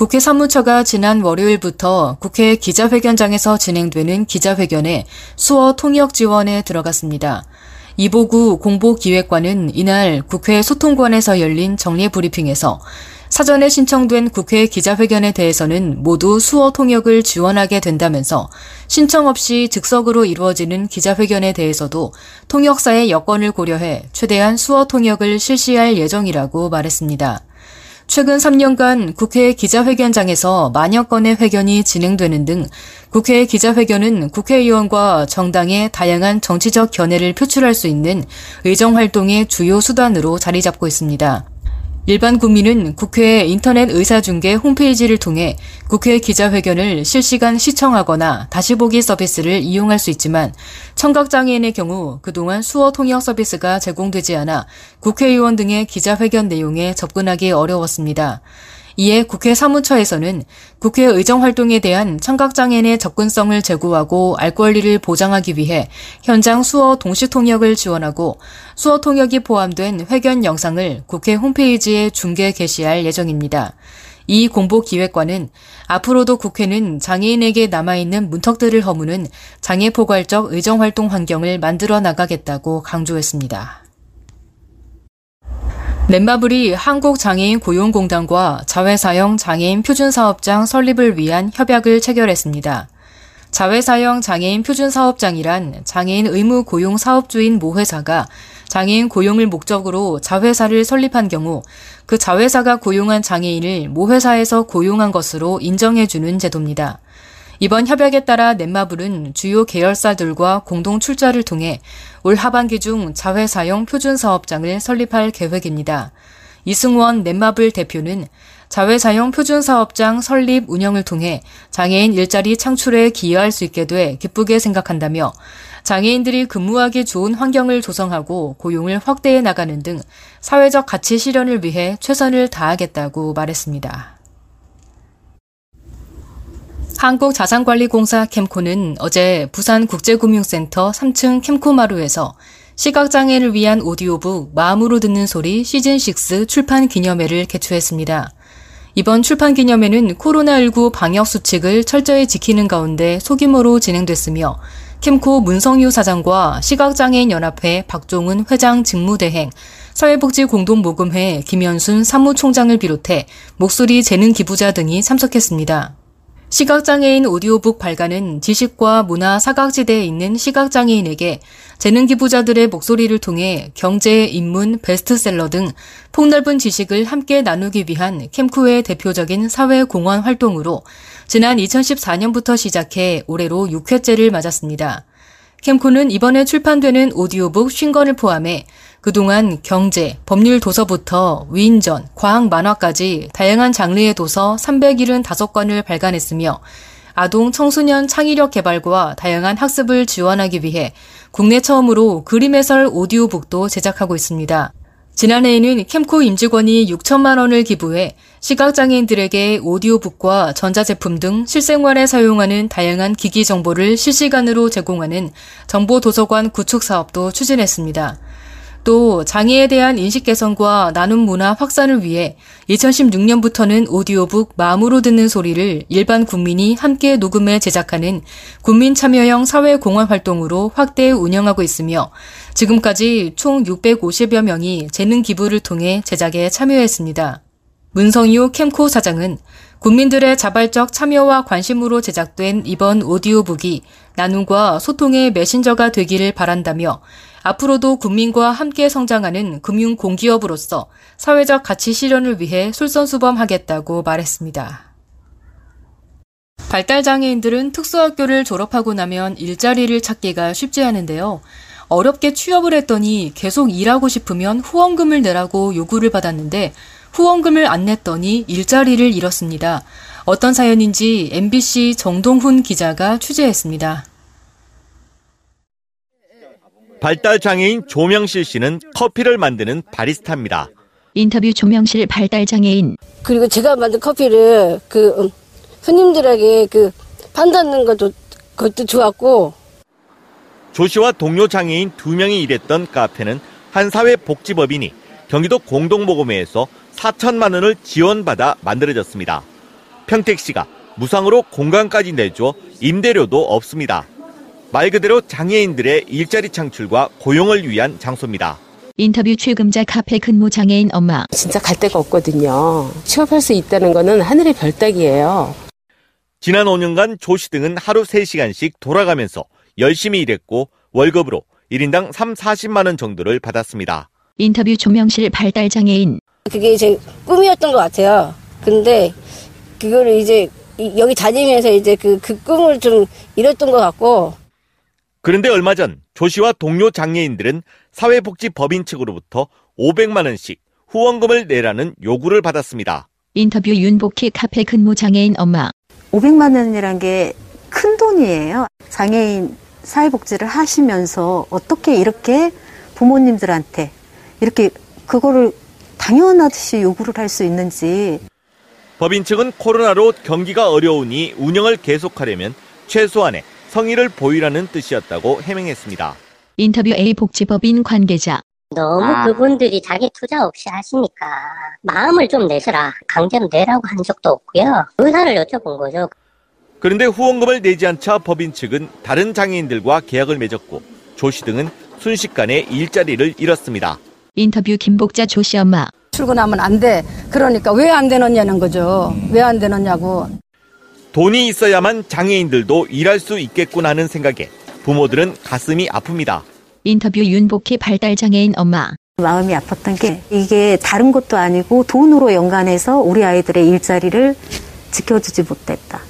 국회 사무처가 지난 월요일부터 국회 기자회견장에서 진행되는 기자회견에 수어 통역 지원에 들어갔습니다. 이보구 공보기획관은 이날 국회 소통관에서 열린 정례 브리핑에서 사전에 신청된 국회 기자회견에 대해서는 모두 수어 통역을 지원하게 된다면서 신청 없이 즉석으로 이루어지는 기자회견에 대해서도 통역사의 여건을 고려해 최대한 수어 통역을 실시할 예정이라고 말했습니다. 최근 3년간 국회 기자회견장에서 만여 건의 회견이 진행되는 등 국회 기자회견은 국회의원과 정당의 다양한 정치적 견해를 표출할 수 있는 의정활동의 주요 수단으로 자리 잡고 있습니다. 일반 국민은 국회 인터넷 의사중계 홈페이지를 통해 국회 기자회견을 실시간 시청하거나 다시 보기 서비스를 이용할 수 있지만 청각장애인의 경우 그동안 수어 통역 서비스가 제공되지 않아 국회의원 등의 기자회견 내용에 접근하기 어려웠습니다. 이에 국회 사무처에서는 국회 의정 활동에 대한 청각장애인의 접근성을 제고하고 알 권리를 보장하기 위해 현장 수어 동시 통역을 지원하고 수어 통역이 포함된 회견 영상을 국회 홈페이지에 중계 게시할 예정입니다. 이 공보기획관은 앞으로도 국회는 장애인에게 남아있는 문턱들을 허무는 장애 포괄적 의정활동 환경을 만들어 나가겠다고 강조했습니다. 넷마블이 한국장애인 고용공단과 자회사형 장애인 표준사업장 설립을 위한 협약을 체결했습니다. 자회사형 장애인 표준사업장이란 장애인 의무 고용 사업주인 모 회사가 장애인 고용을 목적으로 자회사를 설립한 경우 그 자회사가 고용한 장애인을 모 회사에서 고용한 것으로 인정해주는 제도입니다. 이번 협약에 따라 넷마블은 주요 계열사들과 공동 출자를 통해 올 하반기 중 자회사용 표준 사업장을 설립할 계획입니다. 이승원 넷마블 대표는 자회사용 표준 사업장 설립 운영을 통해 장애인 일자리 창출에 기여할 수 있게 돼 기쁘게 생각한다며 장애인들이 근무하기 좋은 환경을 조성하고 고용을 확대해 나가는 등 사회적 가치 실현을 위해 최선을 다하겠다고 말했습니다. 한국자산관리공사 캠코는 어제 부산국제금융센터 3층 캠코마루에서 시각장애를 위한 오디오북 마음으로 듣는 소리 시즌6 출판 기념회를 개최했습니다. 이번 출판 기념회는 코로나19 방역 수칙을 철저히 지키는 가운데 소규모로 진행됐으며 캠코 문성유 사장과 시각장애인 연합회 박종은 회장 직무대행, 사회복지공동모금회 김현순 사무총장을 비롯해 목소리 재능 기부자 등이 참석했습니다. 시각장애인 오디오북 발간은 지식과 문화 사각지대에 있는 시각장애인에게 재능 기부자들의 목소리를 통해 경제, 인문, 베스트셀러 등 폭넓은 지식을 함께 나누기 위한 캠쿠의 대표적인 사회 공헌 활동으로 지난 2014년부터 시작해 올해로 6회째를 맞았습니다. 캠코는 이번에 출판되는 오디오북 50권을 포함해 그동안 경제, 법률 도서부터 위인전, 과학 만화까지 다양한 장르의 도서 375권을 발간했으며 아동 청소년 창의력 개발과 다양한 학습을 지원하기 위해 국내 처음으로 그림 해설 오디오북도 제작하고 있습니다. 지난해에는 캠코 임직원이 6천만 원을 기부해 시각장애인들에게 오디오북과 전자제품 등 실생활에 사용하는 다양한 기기 정보를 실시간으로 제공하는 정보도서관 구축 사업도 추진했습니다. 또 장애에 대한 인식 개선과 나눔 문화 확산을 위해 2016년부터는 오디오북 마음으로 듣는 소리를 일반 국민이 함께 녹음해 제작하는 국민 참여형 사회 공헌 활동으로 확대 운영하고 있으며 지금까지 총 650여 명이 재능 기부를 통해 제작에 참여했습니다. 문성유 캠코 사장은 국민들의 자발적 참여와 관심으로 제작된 이번 오디오북이 나눔과 소통의 메신저가 되기를 바란다며 앞으로도 국민과 함께 성장하는 금융 공기업으로서 사회적 가치 실현을 위해 솔선수범하겠다고 말했습니다. 발달장애인들은 특수학교를 졸업하고 나면 일자리를 찾기가 쉽지 않은데요. 어렵게 취업을 했더니 계속 일하고 싶으면 후원금을 내라고 요구를 받았는데 후원금을 안 냈더니 일자리를 잃었습니다. 어떤 사연인지 MBC 정동훈 기자가 취재했습니다. 발달 장애인 조명실 씨는 커피를 만드는 바리스타입니다. 인터뷰 조명실 발달 장애인. 그리고 제가 만든 커피를 그 음, 손님들에게 그 판다는 것도 그것도 좋았고 조 씨와 동료 장애인 두 명이 일했던 카페는 한 사회복지법인이 경기도 공동모금회에서 4천만 원을 지원받아 만들어졌습니다. 평택 씨가 무상으로 공간까지 내줘 임대료도 없습니다. 말 그대로 장애인들의 일자리 창출과 고용을 위한 장소입니다. 인터뷰 출금자 카페 근무 장애인 엄마. 진짜 갈 데가 없거든요. 취업할 수 있다는 거는 하늘의 별따기예요. 지난 5년간 조 씨 등은 하루 3시간씩 돌아가면서 열심히 일했고 월급으로 1인당 3, 40만 원 정도를 받았습니다. 인터뷰 조명실 발달 장애인. 그게 제 꿈이었던 것 같아요. 근데 그거를 이제 이- 여기 다니면서 이제 그, 그 꿈을 좀 잃었던 것 같고 그런데 얼마 전 조 씨와 동료 장애인들은 사회복지법인 측으로부터 500만 원씩 후원금을 내라는 요구를 받았습니다. 인터뷰 윤복희 카페 근무 장애인 엄마. 500만 원이란 게 큰 돈이에요. 장애인 사회복지를 하시면서 어떻게 이렇게 부모님들한테 이렇게 그거를 당연하듯이 요구를 할 수 있는지 법인 측은 코로나로 경기가 어려우니 운영을 계속하려면 최소한의 성의를 보이라는 뜻이었다고 해명했습니다. 인터뷰 A 복지법인 관계자. 너무 그분들이 자기 투자 없이 하시니까 마음을 좀 내셔라. 강제로 내라고 한 적도 없고요. 의사를 여쭤본 거죠. 그런데 후원금을 내지 않자 법인 측은 다른 장애인들과 계약을 맺었고 조 씨 등은 순식간에 일자리를 잃었습니다. 인터뷰 김복자 조 씨 엄마. 출근하면 안 돼. 그러니까 왜 안 되느냐는 거죠. 왜 안 되느냐고. 돈이 있어야만 장애인들도 일할 수 있겠구나 하는 생각에 부모들은 가슴이 아픕니다. 인터뷰 윤복희 발달장애인 엄마. 마음이 아팠던 게 이게 다른 것도 아니고 돈으로 연관해서 우리 아이들의 일자리를 지켜주지 못했다.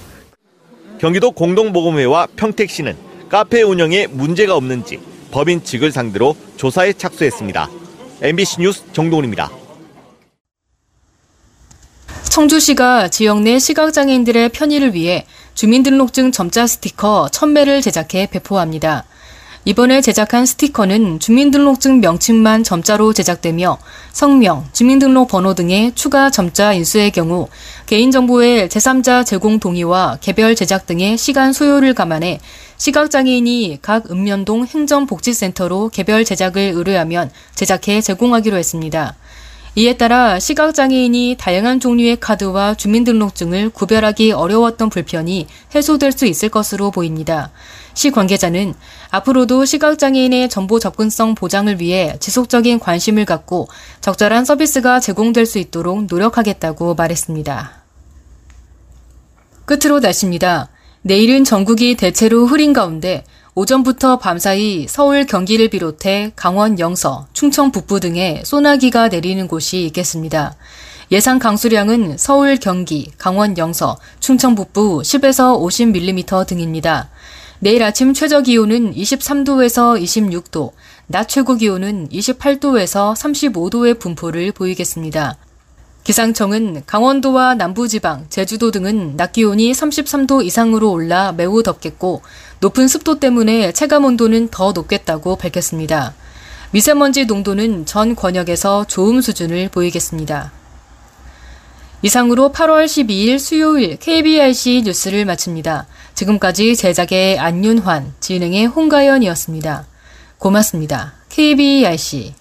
경기도 공동보금회와 평택시는 카페 운영에 문제가 없는지 법인 측을 상대로 조사에 착수했습니다. MBC 뉴스 정동훈입니다. 청주시가 지역 내 시각장애인들의 편의를 위해 주민등록증 점자 스티커 1000매를 제작해 배포합니다. 이번에 제작한 스티커는 주민등록증 명칭만 점자로 제작되며 성명, 주민등록 번호 등의 추가 점자 인수의 경우 개인정보의 제3자 제공 동의와 개별 제작 등의 시간 소요를 감안해 시각장애인이 각 읍면동 행정복지센터로 개별 제작을 의뢰하면 제작해 제공하기로 했습니다. 이에 따라 시각장애인이 다양한 종류의 카드와 주민등록증을 구별하기 어려웠던 불편이 해소될 수 있을 것으로 보입니다. 시 관계자는 앞으로도 시각장애인의 정보 접근성 보장을 위해 지속적인 관심을 갖고 적절한 서비스가 제공될 수 있도록 노력하겠다고 말했습니다. 끝으로 날씨입니다. 내일은 전국이 대체로 흐린 가운데 오전부터 밤사이 서울 경기를 비롯해 강원 영서, 충청 북부 등에 소나기가 내리는 곳이 있겠습니다. 예상 강수량은 서울 경기, 강원 영서, 충청 북부 10에서 50mm 등입니다. 내일 아침 최저 기온은 23도에서 26도, 낮 최고 기온은 28도에서 35도의 분포를 보이겠습니다. 기상청은 강원도와 남부지방, 제주도 등은 낮 기온이 33도 이상으로 올라 매우 덥겠고 높은 습도 때문에 체감 온도는 더 높겠다고 밝혔습니다. 미세먼지 농도는 전 권역에서 좋음 수준을 보이겠습니다. 이상으로 8월 12일 수요일 KBRC 뉴스를 마칩니다. 지금까지 제작의 안윤환, 진행의 홍가연이었습니다. 고맙습니다. KBRC